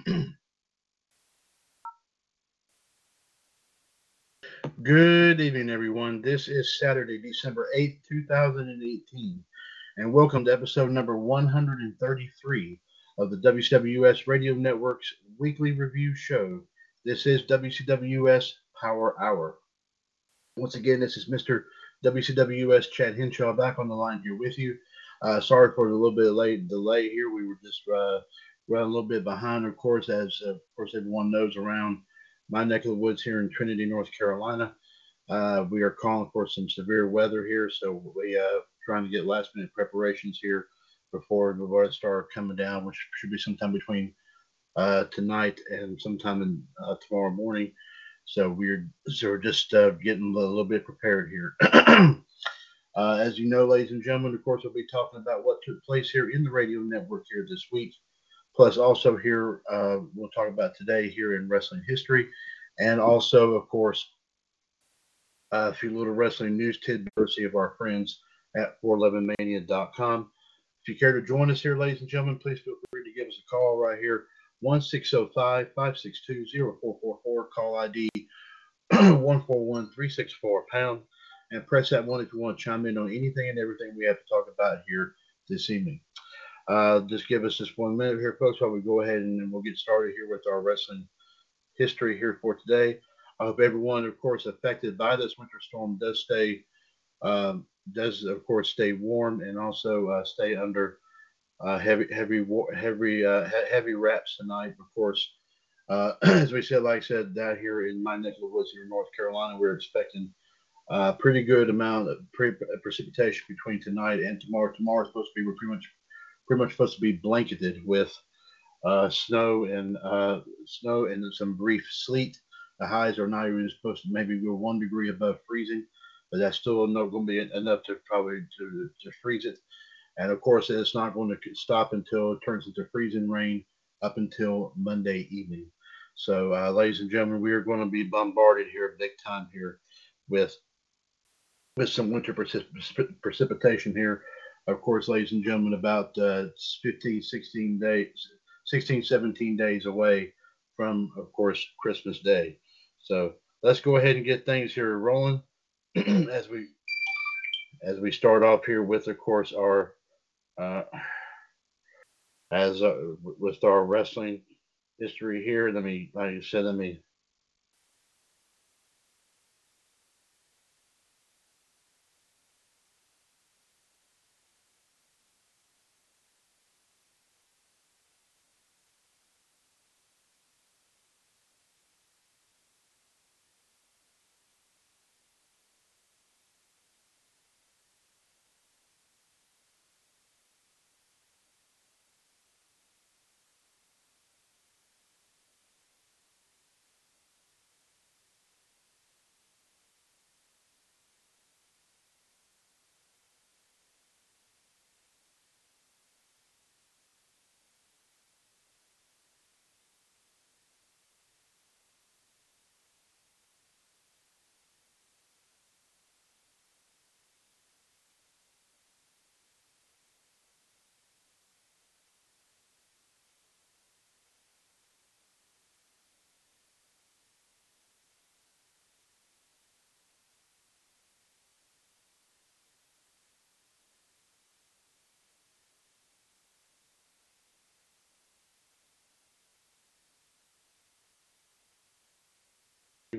Good evening, everyone. This is Saturday, December 8th, 2018, and welcome to episode number 133 of the WCWS Radio Network's weekly review show. This is WCWS Power Hour. Once again, this is Mr. WCWS Chad Henshaw back on the line here with you. Uh, sorry for the little bit of late delay here. We were just uh, running a little bit behind, of course, as of course everyone knows around my neck of the woods here in Trinity, North Carolina. Uh, we are calling for some severe weather here, so we uh trying to get last minute preparations here before the weather start coming down, which should be sometime between uh, tonight and sometime in uh, tomorrow morning. So we're so we're just uh, getting a little bit prepared here. uh, as you know, ladies and gentlemen, of course, we'll be talking about what took place here in the radio network here this week. Plus, also here uh, we'll talk about today here in wrestling history, and also, of course, a few little wrestling news tidbits of our friends at 411mania.com. If you care to join us here, ladies and gentlemen, please feel free to give us a call right here, 1605 562 0444, call ID 141364 pound, and press that one if you want to chime in on anything and everything we have to talk about here this evening. Uh, just give us just one minute here, folks, while we go ahead and we'll get started here with our wrestling history here for today. I hope everyone, of course, affected by this winter storm does stay, um, does of course stay warm and also uh, stay under uh, heavy, heavy, heavy, uh, heavy wraps tonight. Of course, uh, as we said, like I said, down here in my neck of the woods here in North Carolina, we're expecting a pretty good amount of pre- precipitation between tonight and tomorrow. Tomorrow is supposed to be pretty much, pretty much supposed to be blanketed with uh, snow and uh, snow and some brief sleet. The highs are not even supposed to maybe go one degree above freezing, but that's still not going to be enough to probably to, to freeze it. And of course, it's not going to stop until it turns into freezing rain up until Monday evening. So, uh, ladies and gentlemen, we are going to be bombarded here big time here with with some winter precip- precipitation here. Of course, ladies and gentlemen, about uh, 15, 16 days, 16, 17 days away from, of course, Christmas Day. So let's go ahead and get things here rolling as we as we start off here with, of course, our uh, as uh, with our wrestling history here. Let me, like I said, let me.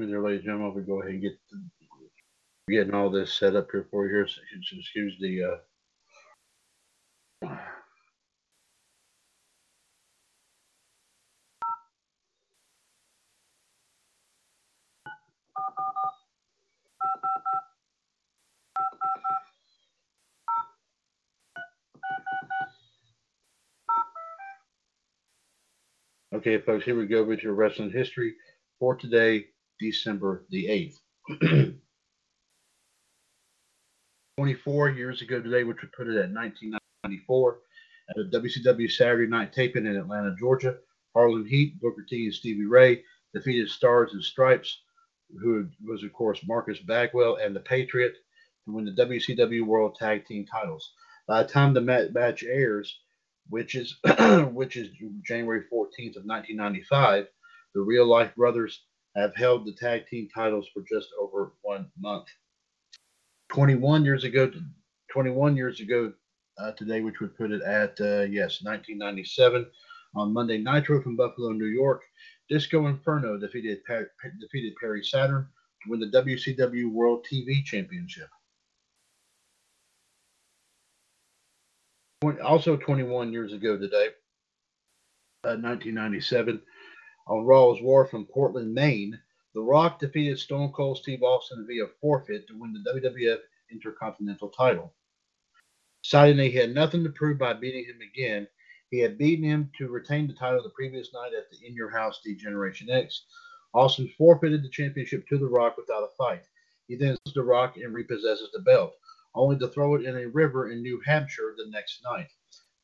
Me there, ladies and gentlemen. We go ahead and get getting all this set up here for you here. So, excuse the uh, Okay, folks, here we go with your wrestling history for today, December the 8th. 24 years ago today, which would put it at 1994, at a WCW Saturday night taping in Atlanta, Georgia, Harlem Heat, Booker T, and Stevie Ray defeated Stars and Stripes, who was, of course, Marcus Bagwell and the Patriot, to win the WCW World Tag Team titles. By the time the match airs, which is which is January 14th of 1995. The Real Life Brothers have held the tag team titles for just over one month. 21 years ago, 21 years ago uh, today, which would put it at uh, yes, 1997. On Monday Nitro from Buffalo, New York, Disco Inferno defeated defeated Perry Saturn to win the WCW World TV Championship. also 21 years ago today, uh, 1997, on Raw is War from Portland, Maine, The Rock defeated Stone Cold Steve Austin via forfeit to win the WWF Intercontinental title. Citing he had nothing to prove by beating him again, he had beaten him to retain the title the previous night at the In Your House D-Generation X. Austin forfeited the championship to The Rock without a fight. He then took The Rock and repossesses the belt only to throw it in a river in New Hampshire the next night.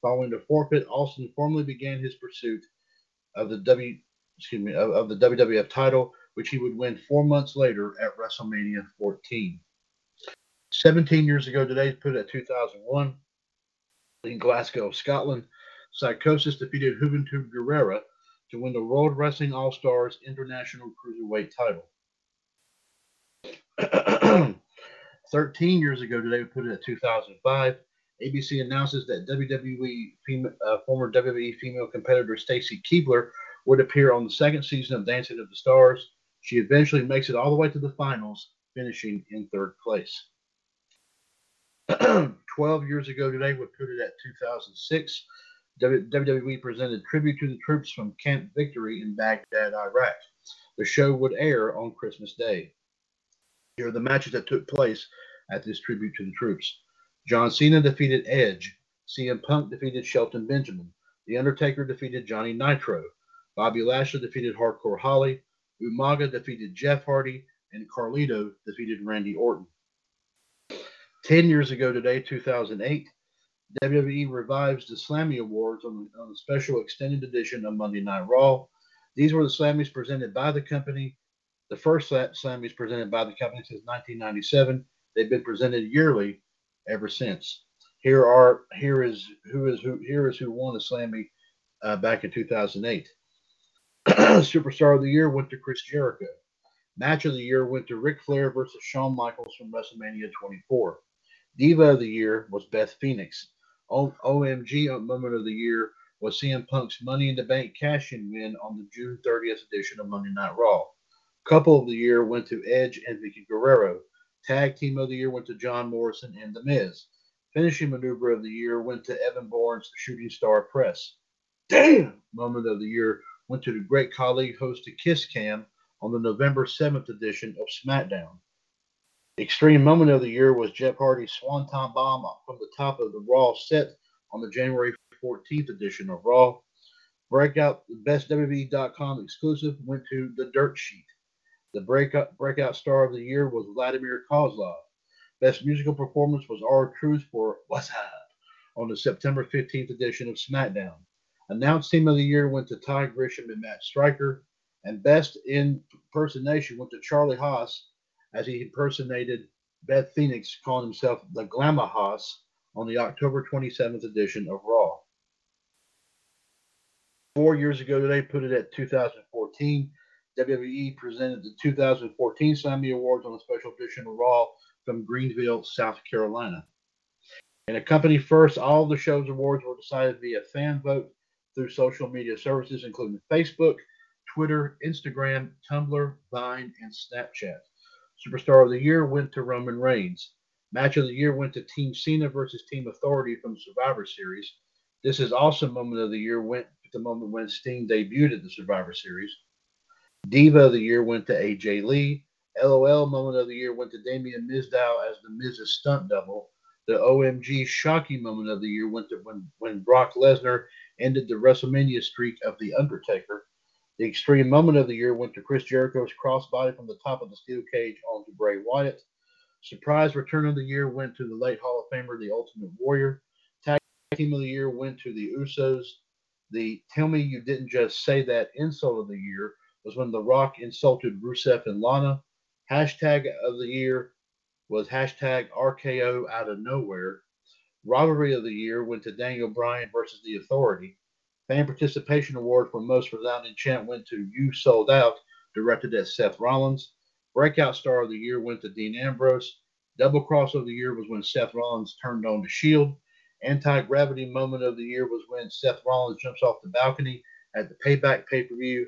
Following the forfeit, Austin formally began his pursuit of the W excuse me of, of the WWF title, which he would win four months later at WrestleMania 14. 17 years ago today, put at 2001 in Glasgow, Scotland, Psychosis defeated Juventud Guerrera to win the World Wrestling All Stars International Cruiserweight title. 13 years ago today, we put it at 2005. ABC announces that WWE uh, former WWE female competitor Stacy Keibler would appear on the second season of Dancing of the Stars. She eventually makes it all the way to the finals, finishing in third place. 12 years ago today, we put it at 2006. WWE presented tribute to the troops from Camp Victory in Baghdad, Iraq. The show would air on Christmas Day. Here are the matches that took place at this tribute to the troops. John Cena defeated Edge. CM Punk defeated Shelton Benjamin. The Undertaker defeated Johnny Nitro. Bobby Lashley defeated Hardcore Holly. Umaga defeated Jeff Hardy. And Carlito defeated Randy Orton. Ten years ago today, 2008, WWE revives the Slammy Awards on, on a special extended edition of Monday Night Raw. These were the Slammys presented by the company the first Slammies presented by the company since 1997. They've been presented yearly ever since. Here are here is who is who here is who won the Slammy uh, back in 2008. Superstar of the year went to Chris Jericho. Match of the year went to Ric Flair versus Shawn Michaels from WrestleMania 24. Diva of the year was Beth Phoenix. O- OMG uh, moment of the year was CM Punk's Money in the Bank cash in win on the June 30th edition of Monday Night Raw. Couple of the year went to Edge and Vickie Guerrero. Tag Team of the Year went to John Morrison and The Miz. Finishing Maneuver of the Year went to Evan Bourne's Shooting Star Press. Damn! Moment of the Year went to the Great Khali hosted Kiss Cam on the November 7th edition of SmackDown. The Extreme Moment of the Year was Jeff Hardy's Swanton Bomb from the top of the Raw set on the January 14th edition of Raw. Breakout, the best WWE.com exclusive went to The Dirt Sheet. The breakout, breakout star of the year was Vladimir Kozlov. Best musical performance was R-Truth for What's Up on the September 15th edition of SmackDown. Announced team of the year went to Ty Grisham and Matt Striker. And best impersonation went to Charlie Haas as he impersonated Beth Phoenix, calling himself the Glamour Haas on the October 27th edition of Raw. Four years ago today, put it at 2014. WWE presented the 2014 Slammy Awards on a special edition of Raw from Greenville, South Carolina. In a company first, all the show's awards were decided via fan vote through social media services, including Facebook, Twitter, Instagram, Tumblr, Vine, and Snapchat. Superstar of the Year went to Roman Reigns. Match of the Year went to Team Cena versus Team Authority from Survivor Series. This is also Moment of the Year went the moment when Sting debuted at the Survivor Series. Diva of the Year went to AJ Lee. LOL Moment of the Year went to Damien Mizdow as the Miz's stunt double. The OMG Shocking Moment of the Year went to when, when Brock Lesnar ended the WrestleMania streak of The Undertaker. The Extreme Moment of the Year went to Chris Jericho's crossbody from the top of the steel cage onto Bray Wyatt. Surprise Return of the Year went to the late Hall of Famer, The Ultimate Warrior. Tag Team of the Year went to the Usos. The Tell Me You Didn't Just Say That insult of the year was when The Rock insulted Rusev and Lana. Hashtag of the year was hashtag RKO out of nowhere. Robbery of the year went to Daniel Bryan versus The Authority. Fan Participation Award for Most Resounding Chant went to You Sold Out, directed at Seth Rollins. Breakout Star of the Year went to Dean Ambrose. Double Cross of the Year was when Seth Rollins turned on the Shield. Anti Gravity Moment of the Year was when Seth Rollins jumps off the balcony at the Payback pay per view.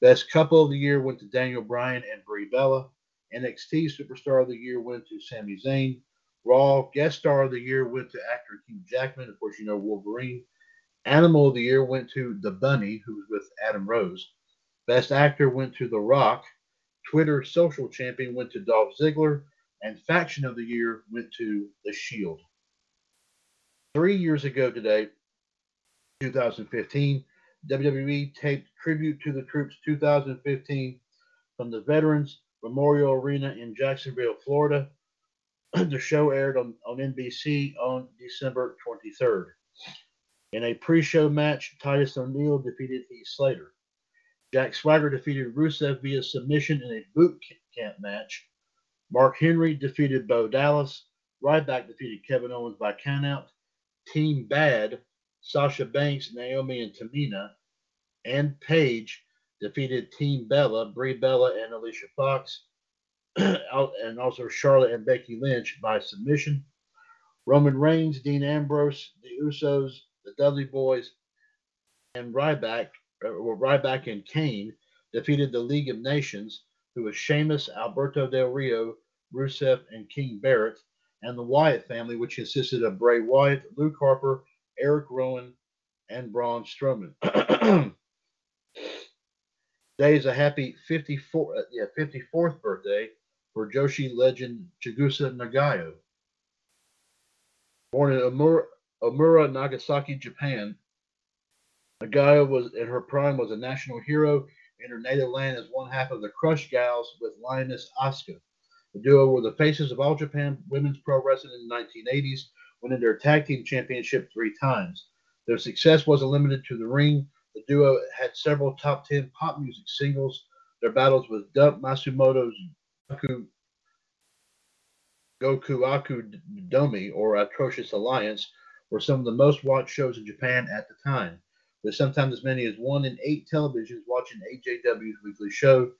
Best Couple of the Year went to Daniel Bryan and Brie Bella. NXT Superstar of the Year went to Sami Zayn. Raw Guest Star of the Year went to actor Hugh Jackman. Of course, you know Wolverine. Animal of the Year went to The Bunny, who was with Adam Rose. Best Actor went to The Rock. Twitter Social Champion went to Dolph Ziggler. And Faction of the Year went to The Shield. Three years ago today, 2015, WWE taped Tribute to the Troops 2015 from the Veterans Memorial Arena in Jacksonville, Florida. The show aired on, on NBC on December 23rd. In a pre-show match, Titus O'Neil defeated Heath Slater. Jack Swagger defeated Rusev via submission in a boot camp match. Mark Henry defeated Bo Dallas. Ryback defeated Kevin Owens by countout. Team Bad, Sasha Banks, Naomi, and Tamina, and Paige defeated Team Bella, Brie Bella, and Alicia Fox, and also Charlotte and Becky Lynch by submission. Roman Reigns, Dean Ambrose, the Usos, the Dudley Boyz, and Ryback, or Ryback and Kane defeated the League of Nations, who was Sheamus, Alberto Del Rio, Rusev, and King Barrett, and the Wyatt family, which consisted of Bray Wyatt, Luke Harper, Eric Rowan, and Braun Strowman. Today is a happy 54, uh, yeah, 54th birthday for Joshi legend Chigusa Nagayo. Born in Omura, Nagasaki, Japan, Nagayo was in her prime was a national hero in her native land as one half of the Crush Gals with Lioness Asuka. The duo were the faces of All Japan Women's Pro Wrestling in the 1980s, winning their tag team championship three times. Their success wasn't limited to the ring. The duo had several top 10 pop music singles. Their battles with Dump Matsumoto's Goku, Goku Aku Domi or Atrocious Alliance were some of the most watched shows in Japan at the time, with sometimes as many as one in eight televisions watching AJW's weekly show.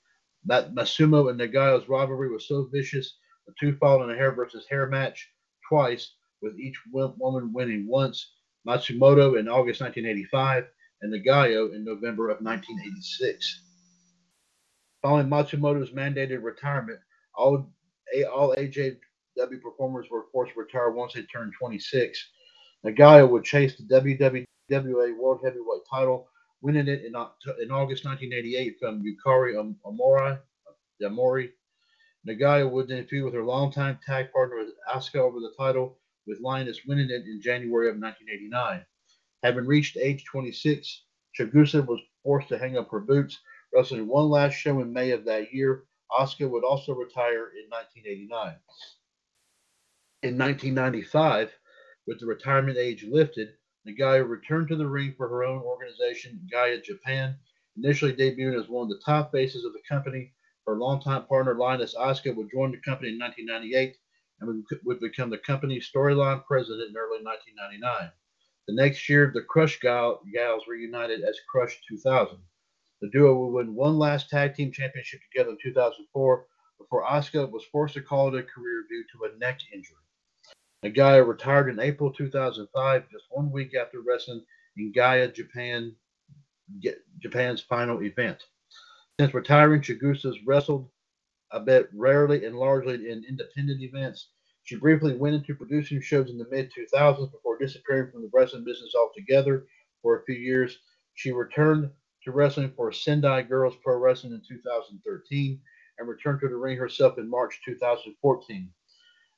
Masumo and Nagayo's rivalry was so vicious, the two fought in a hair versus hair match twice, with each woman winning once. Matsumoto in August 1985 and Nagayo in November of 1986. Following Matsumoto's mandated retirement, all, all AJW performers were forced to retire once they turned 26. Nagayo would chase the WWWA World Heavyweight title, winning it in, in August 1988 from Yukari Amori. Amori. Nagayo would then feud with her longtime tag partner Asuka over the title, with Lioness winning it in January of 1989. Having reached age 26, Chigusa was forced to hang up her boots, wrestling one last show in May of that year. Asuka would also retire in 1989. In 1995, with the retirement age lifted, Nagayo returned to the ring for her own organization, Gaia Japan, initially debuting as one of the top faces of the company. Her longtime partner, Lioness Asuka, would join the company in 1998 and would become the company's storyline president in early 1999. The next year, the Crush Gals reunited as Crush 2000. The duo would win one last tag team championship together in 2004 before Asuka was forced to call it a career due to a neck injury. Nagayo retired in April 2005, just one week after wrestling in Gaia, Japan, Japan's final event. Since retiring, Chigusa's wrestled a bit rarely and largely in independent events. She briefly went into producing shows in the mid 2000s before disappearing from the wrestling business altogether for a few years. She returned to wrestling for Sendai Girls Pro Wrestling in 2013 and returned to the ring herself in March 2014.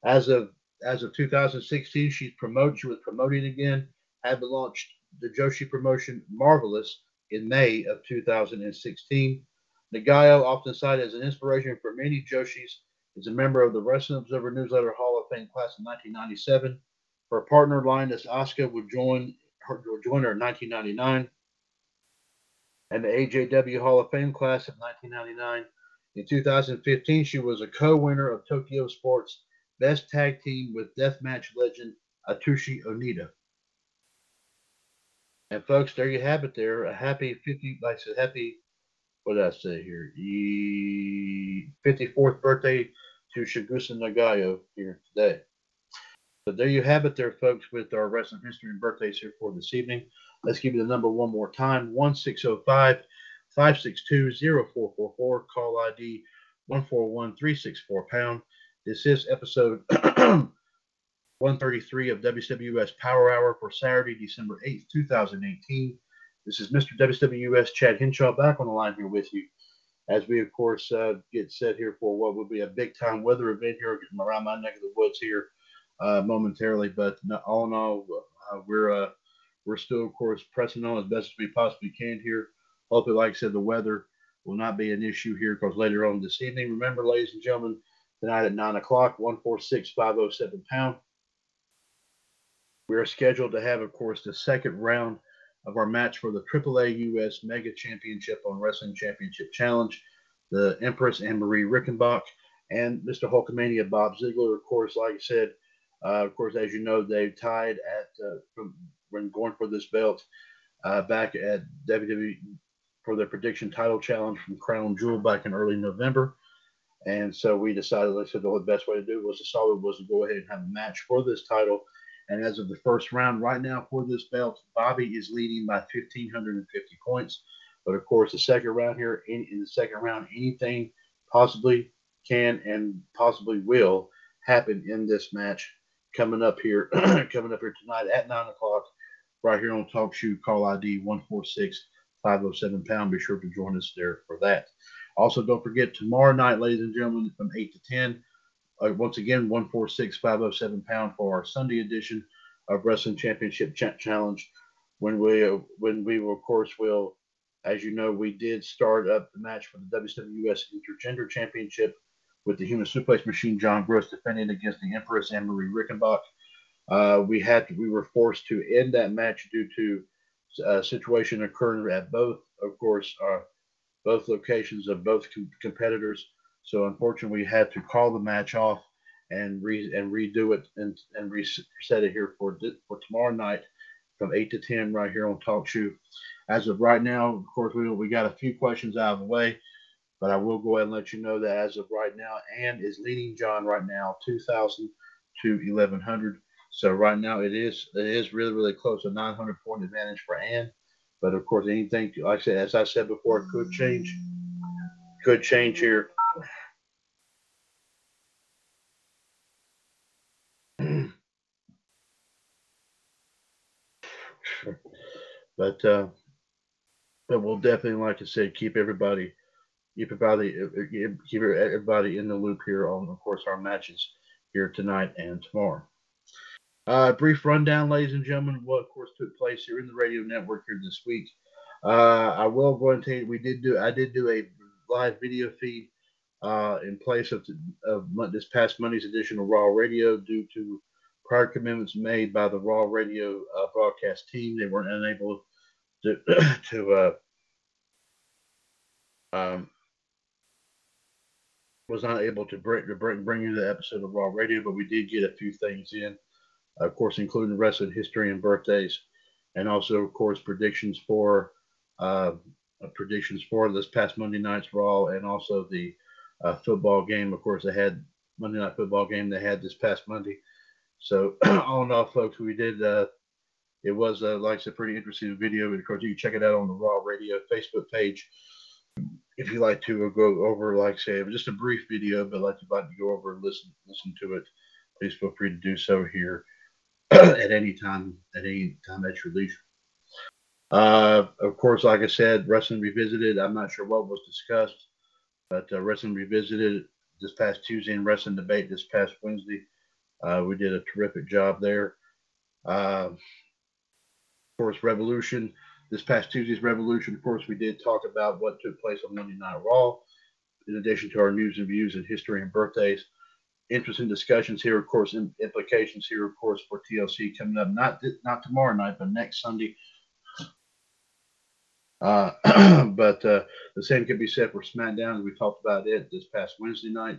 As of as of 2016, she's promoted. She was promoting again. Had launched the Joshi promotion Marvelous in May of 2016. Nagayo, often cited as an inspiration for many Joshis, is a member of the Wrestling Observer Newsletter Hall of Fame class of 1997. Her partner Lioness Asuka would join her, join her in 1999, and the AJW Hall of Fame class of 1999. In 2015, she was a co-winner of Tokyo Sports Best Tag Team with Deathmatch legend Atsushi Onita. And folks, there you have it. There, a happy 50, like I said, happy. What did I say here? The 54th birthday to Chigusa Nagayo here today. So there you have it, there, folks, with our wrestling history and birthdays here for this evening. Let's give you the number one more time: one six zero five five six two zero four four four. Call ID one four one three six four pound. This is episode 133 of WWS Power Hour for Saturday, December 8th, 2018. This is Mr. WWS Chad Henshaw back on the line here with you as we, of course, uh, get set here for what will be a big time weather event here around my neck of the woods here uh, momentarily. But all in all, uh, we're uh, we're still, of course, pressing on as best as we possibly can here. Hopefully, like I said, the weather will not be an issue here because later on this evening, remember, ladies and gentlemen, tonight at 9 o'clock, 146 507 pound. We are scheduled to have, of course, the second round of our match for the AAA US Mega Championship on Wrestling Championship Challenge. The Empress Anne Marie Rickenbach and Mr. Hulkamania Bob Ziegler, of course, like I said, uh, of course, as you know, they tied at uh, from, when going for this belt uh, back at WWE for their prediction title challenge from Crown Jewel back in early November. And so we decided, like I said, the best way to do it was to solve it was to go ahead and have a match for this title. And as of the first round, right now for this belt, Bobby is leading by 1,550 points. But of course, the second round here, in, in the second round, anything possibly can and possibly will happen in this match coming up here, coming up here tonight at nine o'clock, right here on TalkShoe. Call ID 146 507 pound. Be sure to join us there for that. Also, don't forget tomorrow night, ladies and gentlemen, from 8 to 10. Uh, once again, 146 507 pound for our Sunday edition of Wrestling Championship Ch- Challenge. When we, uh, when we, of course, will, as you know, we did start up the match for the WWS Intergender Championship with the Human Suplex Machine, John Gross, defending against the Empress Anne Marie Rickenbach. Uh, we had to, we were forced to end that match due to a uh, situation occurring at both, of course, uh, both locations of both com- competitors. So unfortunately, we had to call the match off and re- and redo it and and reset it here for for tomorrow night from eight to ten right here on TalkShoe. As of right now, of course, we we got a few questions out of the way, but I will go ahead and let you know that as of right now, Ann is leading John right now, two thousand to eleven hundred. So right now it is it is really really close, a 900 point advantage for Ann. But of course, anything like I said, as I said before, could change. Could change here. but uh, but we'll definitely, like I said, keep everybody, keep everybody, keep everybody in the loop here on, of course, our matches here tonight and tomorrow. Uh, brief rundown, ladies and gentlemen, what of course took place here in the radio network here this week. Uh, I will go and tell you, we did do, I did do a live video feed uh, in place of, of this past Monday's edition of Raw Radio due to prior commitments made by the Raw Radio uh, broadcast team. They weren't unable to to uh, um, was not able to bring to bring bring you the episode of Raw Radio, but we did get a few things in of course, including wrestling history and birthdays, and also, of course, predictions for uh, uh, predictions for this past Monday night's Raw, and also the uh, football game. Of course, they had Monday night football game they had this past Monday. So, all in all, folks, we did. Uh, it was, uh, like I said, pretty interesting video. And Of course, you can check it out on the Raw Radio Facebook page. if you like to go over, like say, just a brief video, but like you'd like to go over and listen listen to it, please feel free to do so here at any time at any time at your leisure. Uh, of course, like I said, Wrestling Revisited. I'm not sure what was discussed, but uh, Wrestling Revisited this past Tuesday and Wrestling Debate this past Wednesday. Uh, we did a terrific job there. Uh, of course, Revolution this past Tuesday's Revolution. Of course, we did talk about what took place on Monday Night Raw, in addition to our news and views and history and birthdays. Interesting discussions here, of course, implications here, of course, for TLC coming up not not tomorrow night, but next Sunday uh, but uh, the same can be said for SmackDown. We talked about it this past Wednesday night.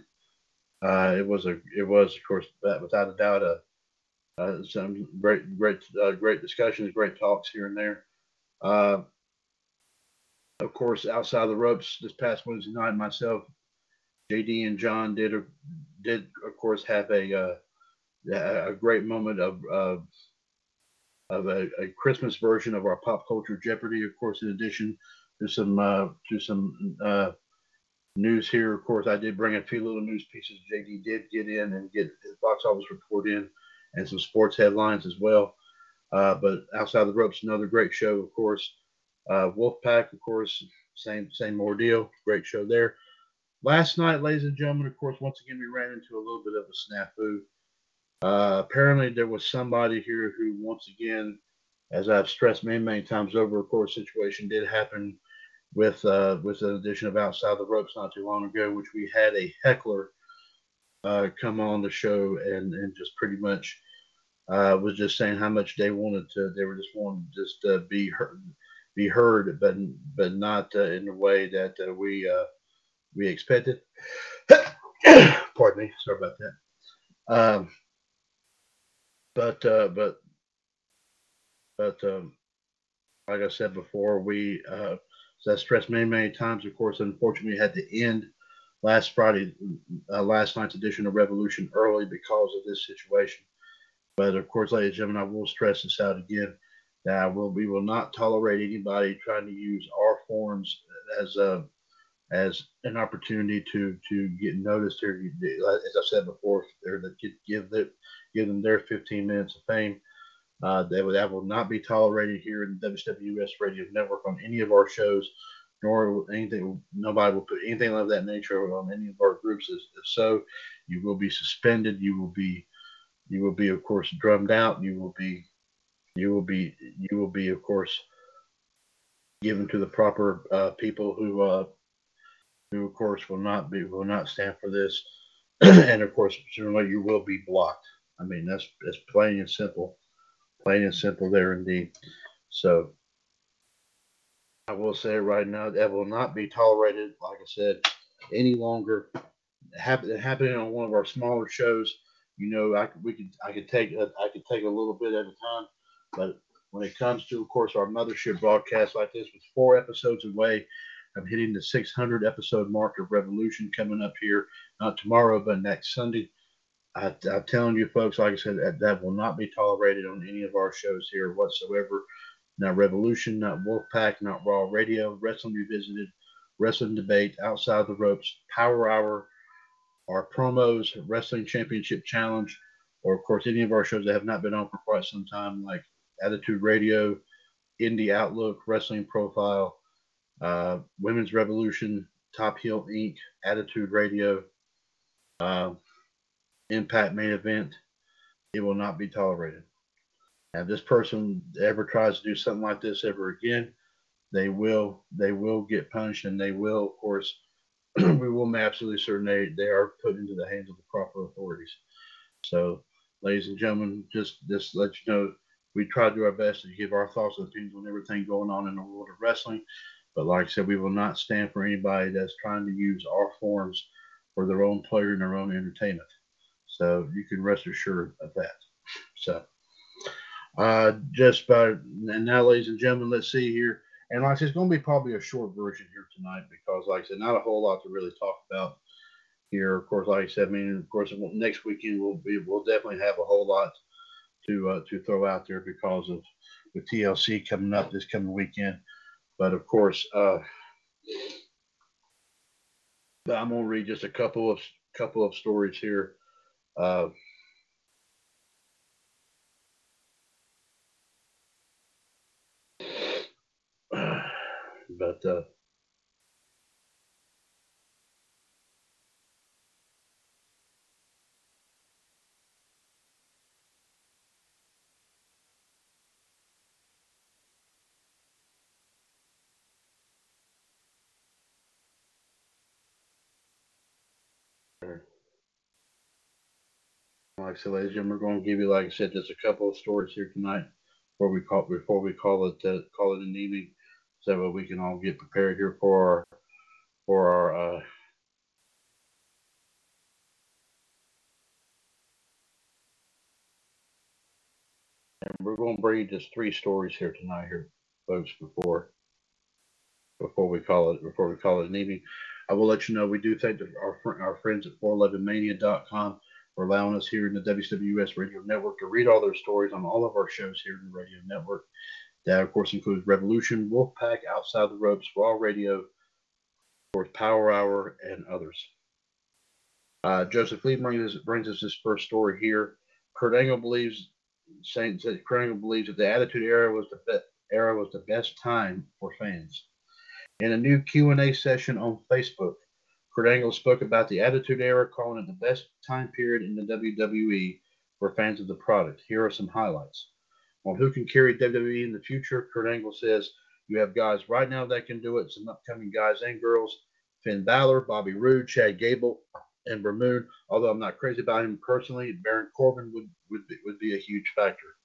Uh, it was a, it was of course without a doubt a, uh, some great, great, uh, great discussions, great talks here and there. Uh, of course, outside the ropes this past Wednesday night, myself, JD, and John did did of course have a a great moment of, of of a, a, Christmas version of our pop culture Jeopardy, of course, in addition to some uh, to some uh, news here. Of course, I did bring a few little news pieces. JD did get in and get his box office report in, and some sports headlines as well. Uh, but outside the ropes, another great show, of course. Uh, Wolfpack, of course, same same ordeal. Great show there. Last night, ladies and gentlemen, of course, once again we ran into a little bit of a snafu. Uh, apparently, there was somebody here who, once again, as I've stressed many, many times over, of course, situation did happen with uh, with an edition of Outside the Ropes not too long ago, which we had a heckler uh, come on the show and and just pretty much uh, was just saying how much they wanted to, they were just wanting to just uh, be heard, be heard, but but not uh, in the way that uh, we we expected. Pardon me, sorry about that. Um, but uh, but but um, like I said before, we uh, I stressed many many times. Of course, unfortunately, had to end last Friday, uh, last night's edition of Revolution early because of this situation. But of course, ladies and gentlemen, I will stress this out again. That will, we will not tolerate anybody trying to use our forums as a as an opportunity to to get noticed here. As I said before, they're that give give them their 15 minutes of fame. Uh, that, will, that will not be tolerated here in the WWS Radio Network on any of our shows, nor anything. Nobody will put anything of that nature on any of our groups. If, if so, you will be suspended. You will be, you will be, of course, drummed out. You will be, you will be, you will be, of course, given to the proper uh, people who, uh, who, of course, will not be, will not stand for this. and of course, certainly you will be blocked. I mean, that's that's plain and simple, plain and simple there indeed. So I will say right now that will not be tolerated. Like I said, any longer. Happen, happening on one of our smaller shows, you know, I could we could I could take a, I could take a little bit at a time, but when it comes to, of course, our mothership broadcast like this, with four episodes away I'm hitting the 600 episode mark of Revolution coming up here, not tomorrow, but next Sunday. I, am telling you, folks, like I said, that, that will not be tolerated on any of our shows here whatsoever. Not Revolution, not Wolfpack, not Raw Radio, Wrestling Revisited, Wrestling Debate, Outside the Ropes, Power Hour, our promos, Wrestling Championship Challenge, or of course any of our shows that have not been on for quite some time, like Attitude Radio, Indie Outlook, Wrestling Profile, uh, Women's Revolution, Top Heel Inc., Attitude Radio. Uh, Impact main event, it will not be tolerated. If this person ever tries to do something like this ever again, they will they will get punished and they will, of course, we will absolutely certain they, they are put into the hands of the proper authorities. So, ladies and gentlemen, just just let you know we try to do our best to give our thoughts and opinions on everything going on in the world of wrestling. But like I said, we will not stand for anybody that's trying to use our forums for their own pleasure and their own entertainment. So you can rest assured of that. So uh, just by and now, ladies and gentlemen, let's see here. And like I said, it's going to be probably a short version here tonight because, like I said, not a whole lot to really talk about here. Of course, like I said, I mean, of course, next weekend we'll be we'll definitely have a whole lot to uh, to throw out there because of the TLC coming up this coming weekend. But of course, uh, I'm gonna read just a couple of couple of stories here. Uh, but uh, like I said, ladies and gentlemen, we're going to give you, like I said, just a couple of stories here tonight before we call before we call it uh, call it an evening, so that we can all get prepared here for our for our. Uh, and we're going to bring just three stories here tonight, here, folks, before before we call it before we call it an evening. I will let you know we do thank our our friends at 411mania.com for allowing us here in the WWS Radio Network to read all their stories on all of our shows here in the radio network. That, of course, includes Revolution, Wolfpack, Outside the Ropes, Raw Radio, of course, Power Hour, and others. Uh, Joseph Lee brings, brings us this first story here. Kurt Angle believes, saying that Kurt Angle believes that the Attitude Era was the era was the best time for fans. In a new Q&A session on Facebook, Kurt Angle spoke about the Attitude Era, calling it the best time period in the WWE for fans of the product. Here are some highlights. On who can carry WWE in the future, Kurt Angle says, You have guys right now that can do it, some upcoming guys and girls. Finn Balor, Bobby Roode, Chad Gable, and Moon. Although I'm not crazy about him personally, Baron Corbin would, would, be, would be a huge factor.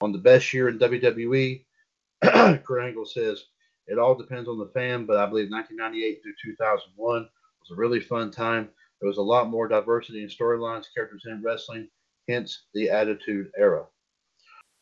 On the best year in WWE, Kurt Angle says, It all depends on the fan, but I believe 1998 through 2001 was a really fun time. There was a lot more diversity in storylines, characters in wrestling, hence the Attitude Era.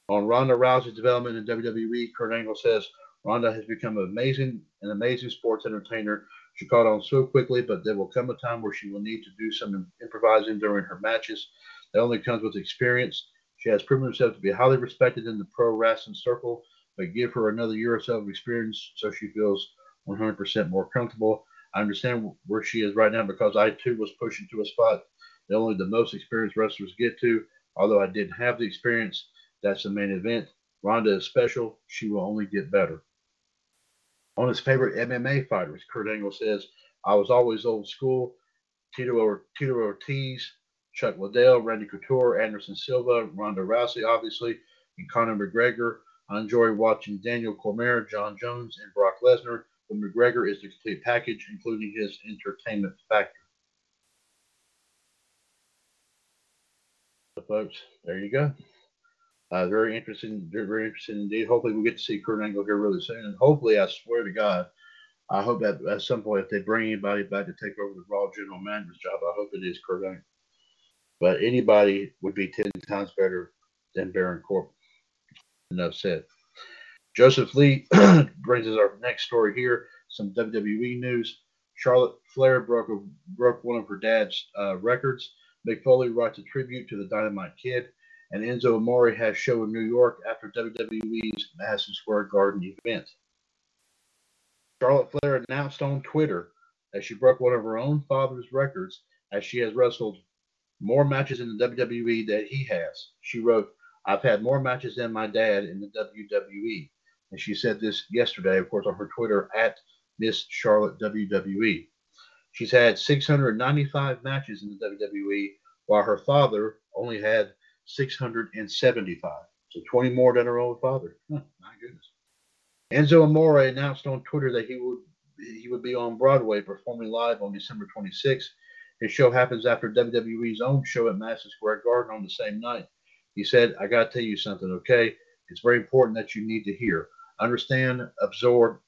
On Ronda Rousey's development in WWE, Kurt Angle says Ronda has become amazing, an amazing sports entertainer. She caught on so quickly, but there will come a time where she will need to do some improvising during her matches. That only comes with experience. She has proven herself to be highly respected in the pro wrestling circle, but give her another year or so of experience so she feels 100% more comfortable. I understand where she is right now because I too was pushing to a spot that only the most experienced wrestlers get to. Although I didn't have the experience, that's the main event. Ronda is special. She will only get better. On his favorite MMA fighters, Kurt Angle says, I was always old school. Tito, Tito Ortiz, Chuck Liddell, Randy Couture, Anderson Silva, Ronda Rousey, obviously, and Conor McGregor. I enjoy watching Daniel Cormier, Jon Jones, and Brock Lesnar McGregor is the complete package, including his entertainment factor. So, folks, there you go. Uh, very interesting, very interesting indeed. Hopefully, we'll get to see Kurt Angle here really soon, and hopefully, I swear to God, I hope that at some point, if they bring anybody back to take over the Raw General Manager's job, I hope it is Kurt Angle. But anybody would be ten times better than Baron Corbin. Enough said. Joseph Lee brings us our next story here. Some WWE news. Charlotte Flair broke a, broke one of her dad's uh, records. Mick Foley writes a tribute to the Dynamite Kid, and Enzo Amore has show in New York after WWE's Madison Square Garden event. Charlotte Flair announced on Twitter that she broke one of her own father's records as she has wrestled more matches in the WWE than he has. She wrote, I've had more matches than my dad in the WWE. And she said this yesterday, of course, on her Twitter at Miss Charlotte WWE. She's had 695 matches in the WWE, while her father only had 675. So 20 more than her own father. Huh, my goodness. Enzo Amore announced on Twitter that he would he would be on Broadway performing live on December 26th. His show happens after WWE's own show at Madison Square Garden on the same night. He said, I got to tell you something, okay? It's very important that you need to hear understand, absorb,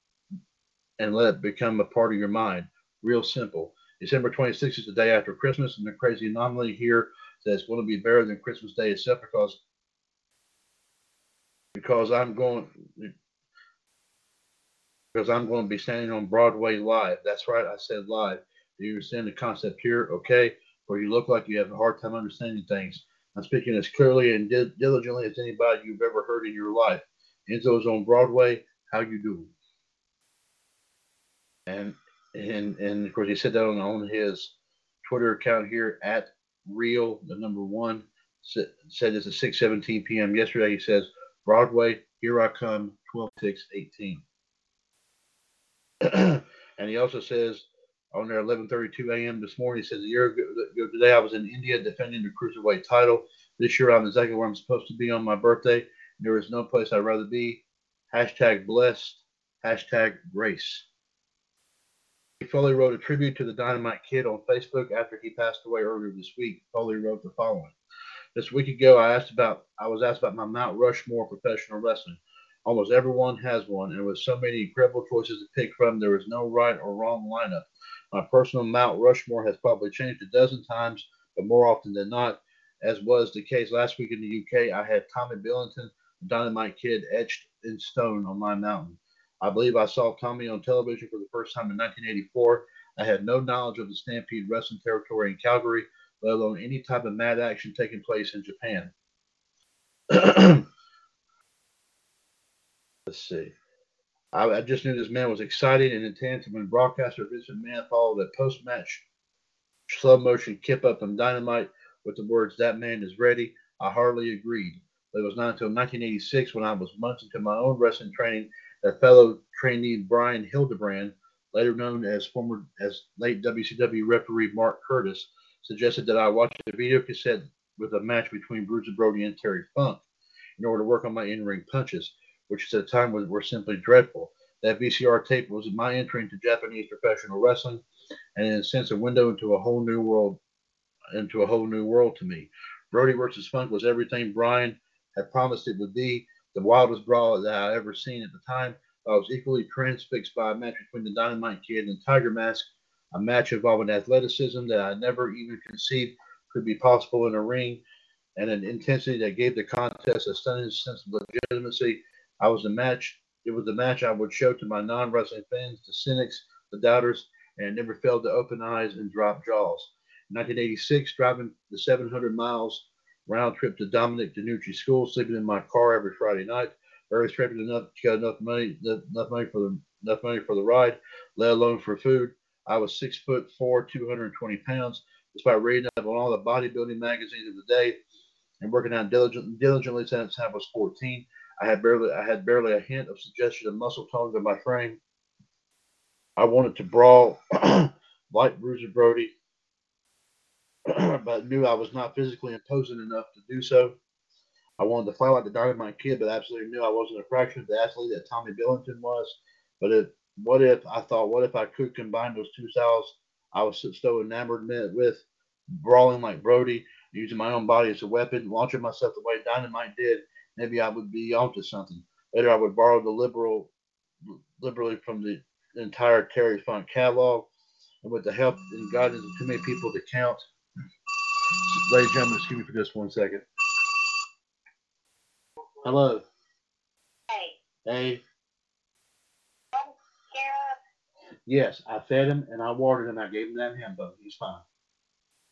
and let it become a part of your mind. Real simple. December 26th is the day after Christmas, and the crazy anomaly here that it's going to be better than Christmas Day itself because because I'm going because I'm going to be standing on Broadway live. That's right, I said live. Do you understand the concept here? Okay, where you look like you have a hard time understanding things. I'm speaking as clearly and diligently as anybody you've ever heard in your life. Enzo's on Broadway. How you doing? And and and of course he said that on, on his Twitter account here at real the number one said, said this at 6:17 p.m. yesterday. He says Broadway, here I come, 12 6 18. and he also says on there 11:32 a.m. this morning. He says a year ago today I was in India defending the cruiserweight title. This year I'm exactly where I'm supposed to be on my birthday. There is no place I'd rather be. Hashtag blessed. Hashtag grace. Foley wrote a tribute to the Dynamite Kid on Facebook after he passed away earlier this week. Foley wrote the following: This week ago, I asked about I was asked about my Mount Rushmore professional wrestling. Almost everyone has one, and with so many incredible choices to pick from, there is no right or wrong lineup. My personal Mount Rushmore has probably changed a dozen times, but more often than not, as was the case last week in the UK, I had Tommy Billington, Dynamite Kid, etched in stone on my mountain. I believe I saw Tommy on television for the first time in 1984. I had no knowledge of the Stampede wrestling territory in Calgary, let alone any type of mad action taking place in Japan. Let's see. I, I, just knew this man was excited and intense. And when broadcaster Vincent Mann followed a post match slow motion kip up and dynamite with the words, That man is ready, I hardly agreed. It was not until 1986 when I was months into my own wrestling training that fellow trainee Brian Hildebrand, later known as former as late WCW referee Mark Curtis, suggested that I watch a video cassette with a match between Bruiser Brody and Terry Funk in order to work on my in-ring punches, which at the time was, were simply dreadful. That VCR tape was my entry into Japanese professional wrestling, and in a sense, a window into a whole new world, into a whole new world to me. Brody versus Funk was everything Brian had promised it would be, the wildest brawl that I ever seen at the time. I was equally transfixed by a match between the Dynamite Kid and Tiger Mask, a match involving athleticism that I never even conceived could be possible in a ring, and an intensity that gave the contest a stunning sense of legitimacy. I was the match. It was the match I would show to my non-wrestling fans, the cynics, the doubters, and it never failed to open eyes and drop jaws. In 1986, driving the 700 miles round trip to Dominic DeNucci school, sleeping in my car every Friday night. Very scraping enough to get enough money, enough money for the enough money for the ride, let alone for food. I was six foot four, 220 pounds. Despite reading up on all the bodybuilding magazines of the day and working out diligent, diligently since I was 14, I had barely I had barely a hint of suggestion of muscle tone to my frame. I wanted to brawl like Bruiser Brody but knew I was not physically imposing enough to do so. I wanted to fight like the Dynamite Kid, but absolutely knew I wasn't a the athlete that Tommy Billington was. But if, what if I thought, what if I could combine those two styles I was so enamored with, brawling like Brody, using my own body as a weapon, launching myself the way Dynamite did, maybe I would be onto something. Later, I would borrow the liberal, liberally from the entire Terry Funk catalog, and with the help and guidance of too many people to count, Ladies and gentlemen, excuse me for just one second. Hello. Hey. Hey. Yes, I fed him and I watered him. I gave him that ham bone. He's fine.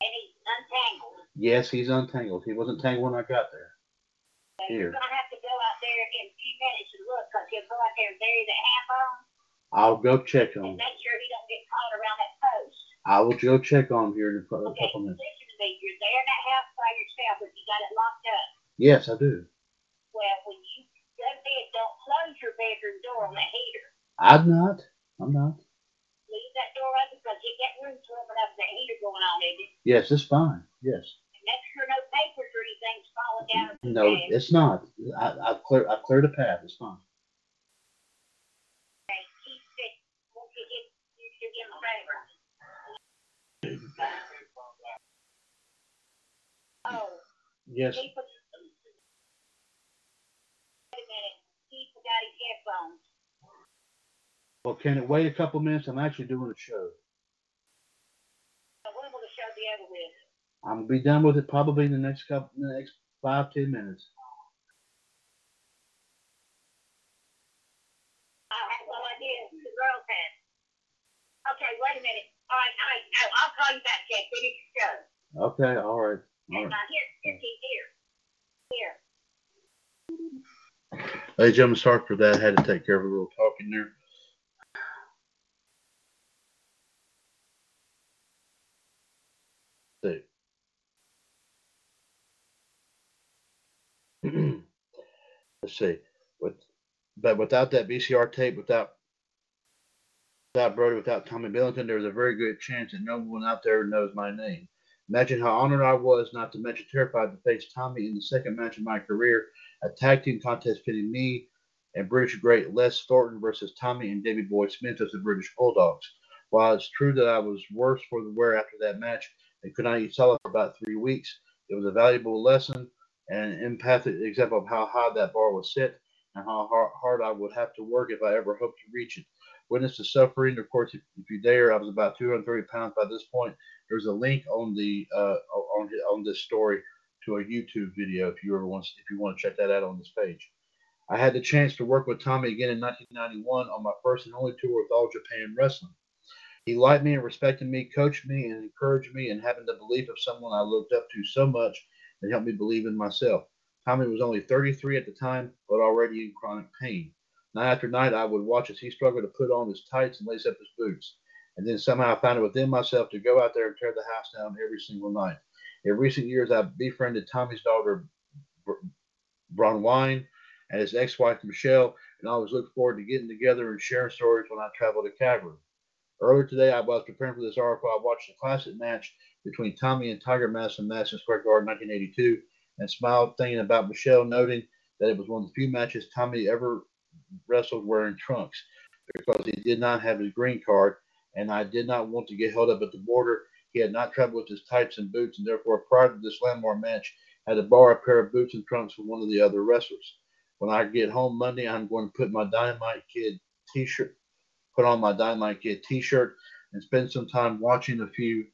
And he's untangled. Yes, he's untangled. He wasn't tangled when I got there. So Here. You're to have to go out there in a few minutes and look because he'll go out there and bury the ham I'll go check on and him. make sure he don't get caught around that post. I will go check on him here in a cou- a Okay, couple listen minutes. To. You're there in that house by yourself if you got it locked up. Yes, I do. Well, when you go to bed, don't close your bedroom door on the heater. I'm not. I'm not. Leave that door open because you get room warm enough with that heater going on it. Yes, it's fine. Yes. And make sure no papers or anything's falling down. No, it's not. I, I've cleared. I've cleared a path. It's fine. Okay, keep it. Won't you get you should get a favor? Oh, Yes. he put. Wait a minute. He forgot his headphones. Well, can it wait a couple minutes? I'm actually doing a show. So when will the show be over with? I'm gonna be done with it probably in the next couple, in the next five ten minutes. I have no idea. The girls had. Okay, wait a minute. All right, all right. I'll, I'll call you back, Jack. Finish your show. Okay. All right. Hey, Jim, gentlemen, sorry for that. I had to take care of a little talking there. Let's see. With but without that VCR tape, without without Brody, without Tommy Billington, there is a very good chance that no one out there knows my name. Imagine how honored I was, not to mention terrified, to face Tommy in the second match of my career, a tag team contest pitting me and British great Les Thornton versus Tommy and Davey Boy Smith as the British Bulldogs. While it's true that I was worse for the wear after that match and could not eat solid for about three weeks, it was a valuable lesson and an empathic example of how high that bar was set and how hard I would have to work if I ever hoped to reach it. Witness the suffering. Of course, if, if you dare, I was about 230 pounds by this point. There's a link on the uh, on on this story to a YouTube video if you ever want if you want to check that out on this page. I had the chance to work with Tommy again in 1991 on my first and only tour with All Japan Wrestling. He liked me and respected me, coached me and encouraged me, and having the belief of someone I looked up to so much that helped me believe in myself. Tommy was only 33 at the time, but already in chronic pain. Night after night, I would watch as he struggled to put on his tights and lace up his boots. And then somehow I found it within myself to go out there and tear the house down every single night. In recent years, I've befriended Tommy's daughter, Bronwyn, and his ex-wife Michelle, and I always look forward to getting together and sharing stories when I travel to Calgary. Earlier today, I was preparing for this article. I watched a classic match between Tommy and Tiger Mask in Madison Square Garden 1982 and smiled thinking about Michelle, noting that it was one of the few matches Tommy ever wrestled wearing trunks because he did not have his green card and I did not want to get held up at the border. He had not traveled with his tights and boots and therefore prior to this landmark match had to borrow a pair of boots and trunks from one of the other wrestlers. When I get home Monday, I'm going to put my Dynamite Kid t-shirt, put on my Dynamite Kid t-shirt and spend some time watching a few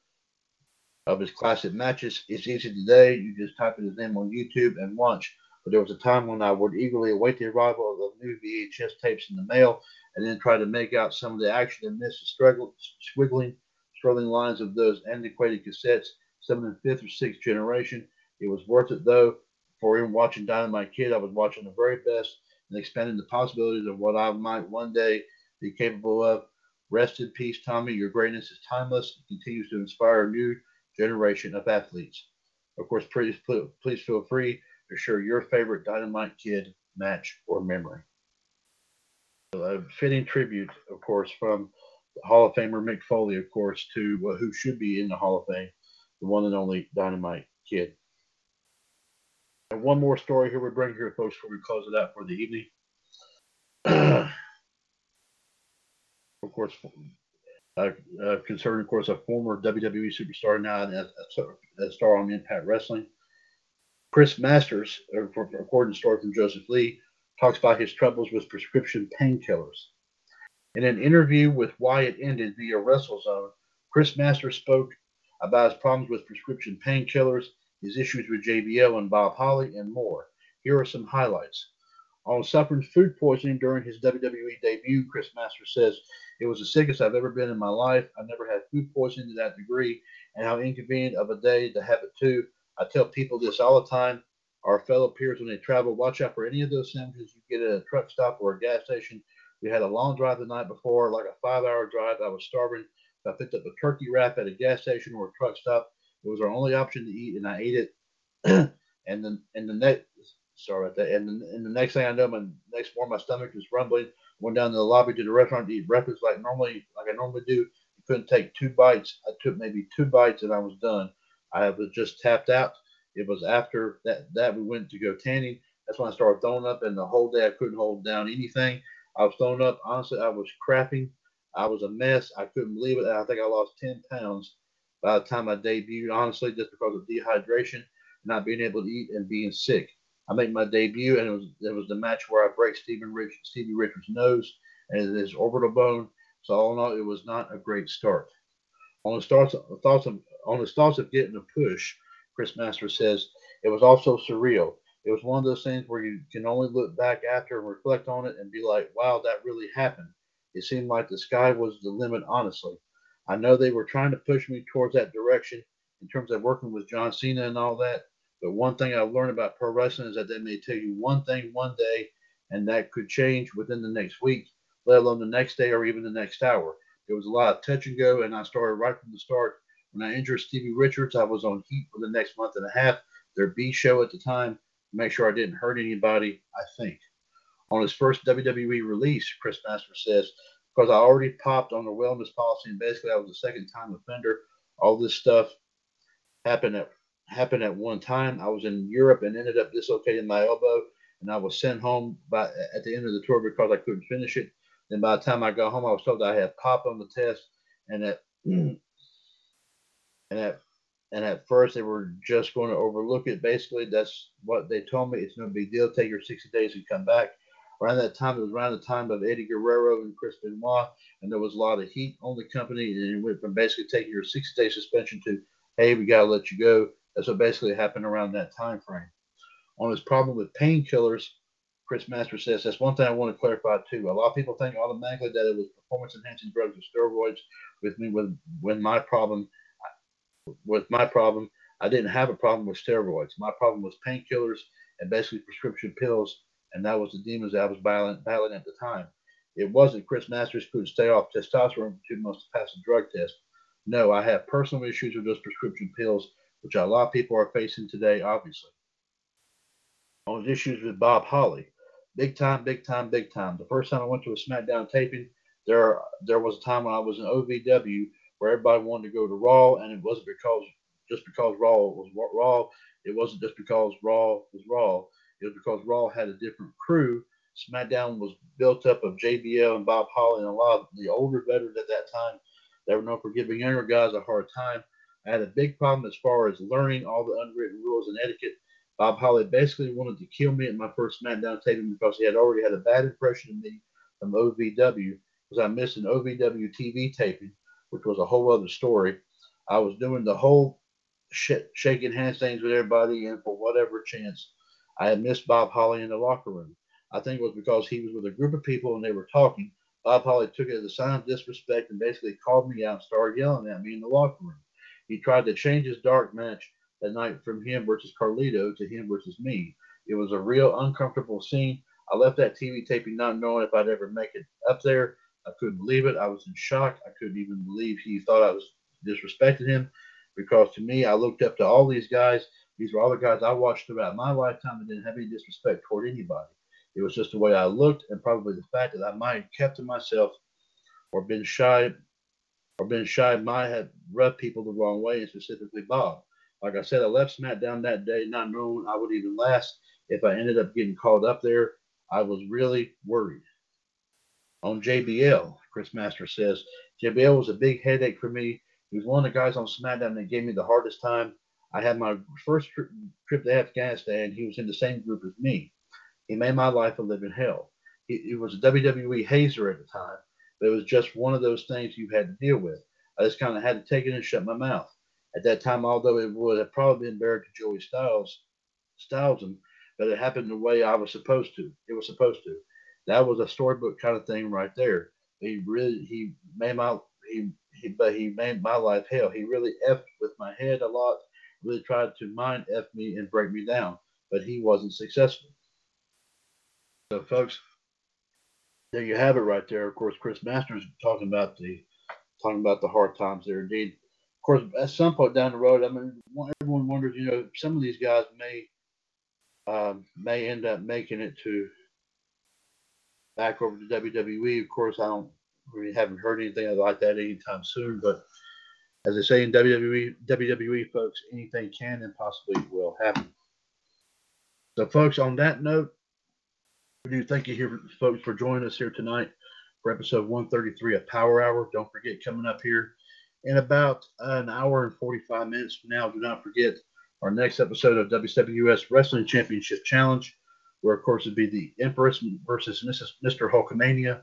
of his classic matches. It's easy today. You just type in his name on YouTube and watch. But there was a time when I would eagerly await the arrival of the new VHS tapes in the mail and then try to make out some of the action and miss the struggle, squiggling, struggling lines of those antiquated cassettes, some in the fifth or sixth generation. It was worth it though for him watching Dynamite Kid, I was watching the very best and expanding the possibilities of what I might one day be capable of. Rest in peace, Tommy. Your greatness is timeless and continues to inspire a new generation of athletes. Of course, please, please feel free to share your favorite Dynamite Kid match or memory. A fitting tribute, of course, from Hall of Famer Mick Foley, of course, to who should be in the Hall of Fame, the one and only Dynamite Kid. And one more story here we bring here, folks, before we close it out for the evening. of course, uh, uh, concerning, of course, a former WWE superstar now a, a, star on Impact Wrestling. Chris Masters, according to story from Joseph Lee, talks about his troubles with prescription painkillers. In an interview with Why It Ended via WrestleZone, Chris Masters spoke about his problems with prescription painkillers his issues with JBL and Bob Holly, and more. Here are some highlights. On suffering food poisoning during his WWE debut, Chris Masters says, It was the sickest I've ever been in my life. I never had food poisoning to that degree, and how inconvenient of a day to have it too. I tell people this all the time. Our fellow peers, when they travel, watch out for any of those sandwiches you get at a truck stop or a gas station. We had a long drive the night before, like a five hour drive. I was starving. I picked up a turkey wrap at a gas station or a truck stop. It was our only option to eat, and I ate it. and then and the next sorry about that. And the, and the next thing I know, my next morning my stomach was rumbling. Went down to the lobby to the restaurant to eat breakfast like normally like I normally do. Couldn't take two bites. I took maybe two bites and I was done. I was just tapped out. It was after that that we went to go tanning. That's when I started throwing up, and the whole day I couldn't hold down anything. I was throwing up. Honestly, I was crapping. I was a mess. I couldn't believe it. I think I lost 10 pounds by the time I debuted, honestly, just because of dehydration, not being able to eat, and being sick. I made my debut, and it was it was the match where I break Stephen Rich, Stevie Richards' nose and his orbital bone. So all in all, it was not a great start. On the thoughts of on the thoughts of getting a push, Chris Master says it was also surreal. It was one of those things where you can only look back after and reflect on it and be like, "Wow, that really happened." It seemed like the sky was the limit, honestly. I know they were trying to push me towards that direction in terms of working with John Cena and all that. But one thing I've learned about pro wrestling is that they may tell you one thing one day, and that could change within the next week, let alone the next day or even the next hour. There was a lot of touch and go, and I started right from the start When I injured Stevie Richards, I was on Heat for the next month and a half, their B show at the time, make sure I didn't hurt anybody, I think. On his first WWE release, Chris Masters says, because I already popped on the wellness policy and basically I was a second time offender, all this stuff happened at happened at one time. I was in Europe and ended up dislocating my elbow and I was sent home by at the end of the tour because I couldn't finish it. Then by the time I got home, I was told I had pop on the test, and that and at and at first they were just going to overlook it. Basically, that's what they told me. It's no big deal. Take your 60 days and come back. Around that time, it was around the time of Eddie Guerrero and Chris Benoit, and there was a lot of heat on the company, and it went from basically taking your 60 day suspension to, hey, we got to let you go. That's what basically happened around that time frame. On his problem with painkillers, Chris Master says that's one thing I want to clarify too. A lot of people think automatically that it was performance enhancing drugs or steroids with me with when my problem with my problem I didn't have a problem with steroids. My problem was painkillers and basically prescription pills, and that was the demons I was battling, battling at the time. It wasn't Chris Masters couldn't stay off testosterone for two months to pass a drug test. No, I have personal issues with those prescription pills, which a lot of people are facing today, obviously. On issues with Bob Holly, big time, big time, big time. The first time I went to a SmackDown taping, there there was a time when I was in OVW where everybody wanted to go to Raw, and it wasn't because just because Raw was Raw. It wasn't just because Raw was Raw. It was because Raw had a different crew. SmackDown was built up of JBL and Bob Holly and a lot of the older veterans at that time. They were known for giving younger guys a hard time. I had a big problem as far as learning all the unwritten rules and etiquette Bob Holly basically wanted to kill me at my first SmackDown taping because he had already had a bad impression of me from OVW because I missed an OVW TV taping, which was a whole other story. I was doing the whole sh- shaking things with everybody, and for whatever chance, I had missed Bob Holly in the locker room. I think it was because he was with a group of people and they were talking. Bob Holly took it as a sign of disrespect and basically called me out and started yelling at me in the locker room. He tried to change his dark match that night from him versus Carlito to him versus me. It was a real uncomfortable scene. I left that TV taping not knowing if I'd ever make it up there. I couldn't believe it. I was in shock. I couldn't even believe he thought I was disrespecting him because to me, I looked up to all these guys. These were all the guys I watched throughout my lifetime and didn't have any disrespect toward anybody. It was just the way I looked and probably the fact that I might have kept to myself or been shy or been shy might have rubbed people the wrong way, and specifically Bob. Like I said, I left SmackDown that day not knowing I would even last. If I ended up getting called up there, I was really worried. On JBL, Chris Master says, JBL was a big headache for me. He was one of the guys on SmackDown that gave me the hardest time. I had my first trip, to Afghanistan. He was in the same group as me. He made my life a living hell. He, he was a WWE hazer at the time, but it was just one of those things you had to deal with. I just kind of had to take it and shut my mouth at that time, although it would have probably been buried to Joey Styles, Styles but it happened the way I was supposed to. It was supposed to. That was a storybook kind of thing right there. He really he made my he, he but he made my life hell. He really effed with my head a lot. Really tried to mind f me and break me down, but he wasn't successful. So, folks, there you have it right there. Of course, Chris Masters talking about the talking about the hard times there. Indeed, course, at some point down the road, I mean, everyone wonders, you know, some of these guys may um, may end up making it to back over to WWE. Of course, I don't really haven't heard anything like that anytime soon. But as I say in WWE, WWE folks, anything can and possibly will happen. So, folks, on that note, we do thank you here, folks, for joining us here tonight for episode 133 of Power Hour. Don't forget, coming up here in about an hour and 45 minutes from now. Do not forget our next episode of WWS Wrestling Championship Challenge, where, of course, it'd be the Empress versus Mrs. Mr. Hulkamania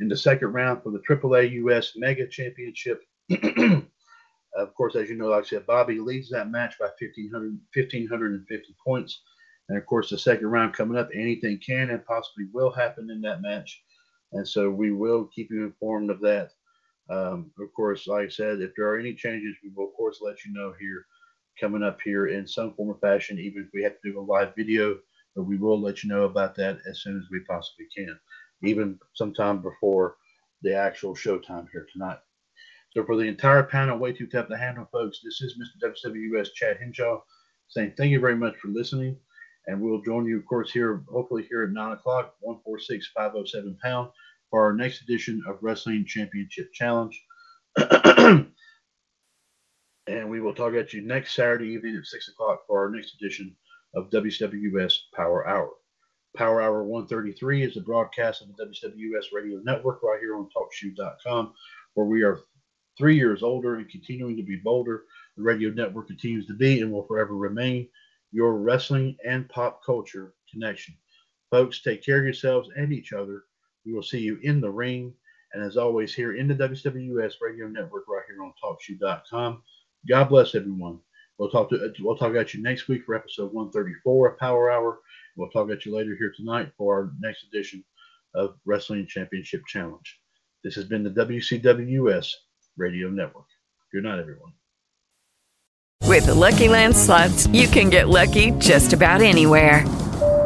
in the second round for the AAA US Mega Championship. of course, as you know, like I said, Bobby leads that match by 1,500, 1,550 points. And of course, the second round coming up, anything can and possibly will happen in that match. And so we will keep you informed of that. Um, of course, like I said, if there are any changes, we will, of course, let you know here coming up here in some form or fashion, even if we have to do a live video, but we will let you know about that as soon as we possibly can, even sometime before the actual showtime here tonight. So for the entire panel, way too tough to handle, folks. This is Mr. WWS Chad Henshaw saying thank you very much for listening. And we'll join you, of course, here, hopefully here at 9 o'clock, 146 507 pound, for our next edition of Wrestling Championship Challenge. and we will talk at you next Saturday evening at 6 o'clock for our next edition of WWS Power Hour. Power Hour 133 is the broadcast of the WWS Radio Network right here on TalkShoe.com, where we are three years older and continuing to be bolder. The radio network continues to be and will forever remain your wrestling and pop culture connection. Folks, take care of yourselves and each other. We will see you in the ring. And as always, here in the WWS Radio Network, right here on TalkShoe.com. God bless everyone. We'll talk to we'll talk at you next week for episode 134 of Power Hour. We'll talk at you later here tonight for our next edition of Wrestling Championship Challenge. This has been the WCWS Radio Network. Good night, everyone. With the Lucky Land slots, you can get lucky just about anywhere.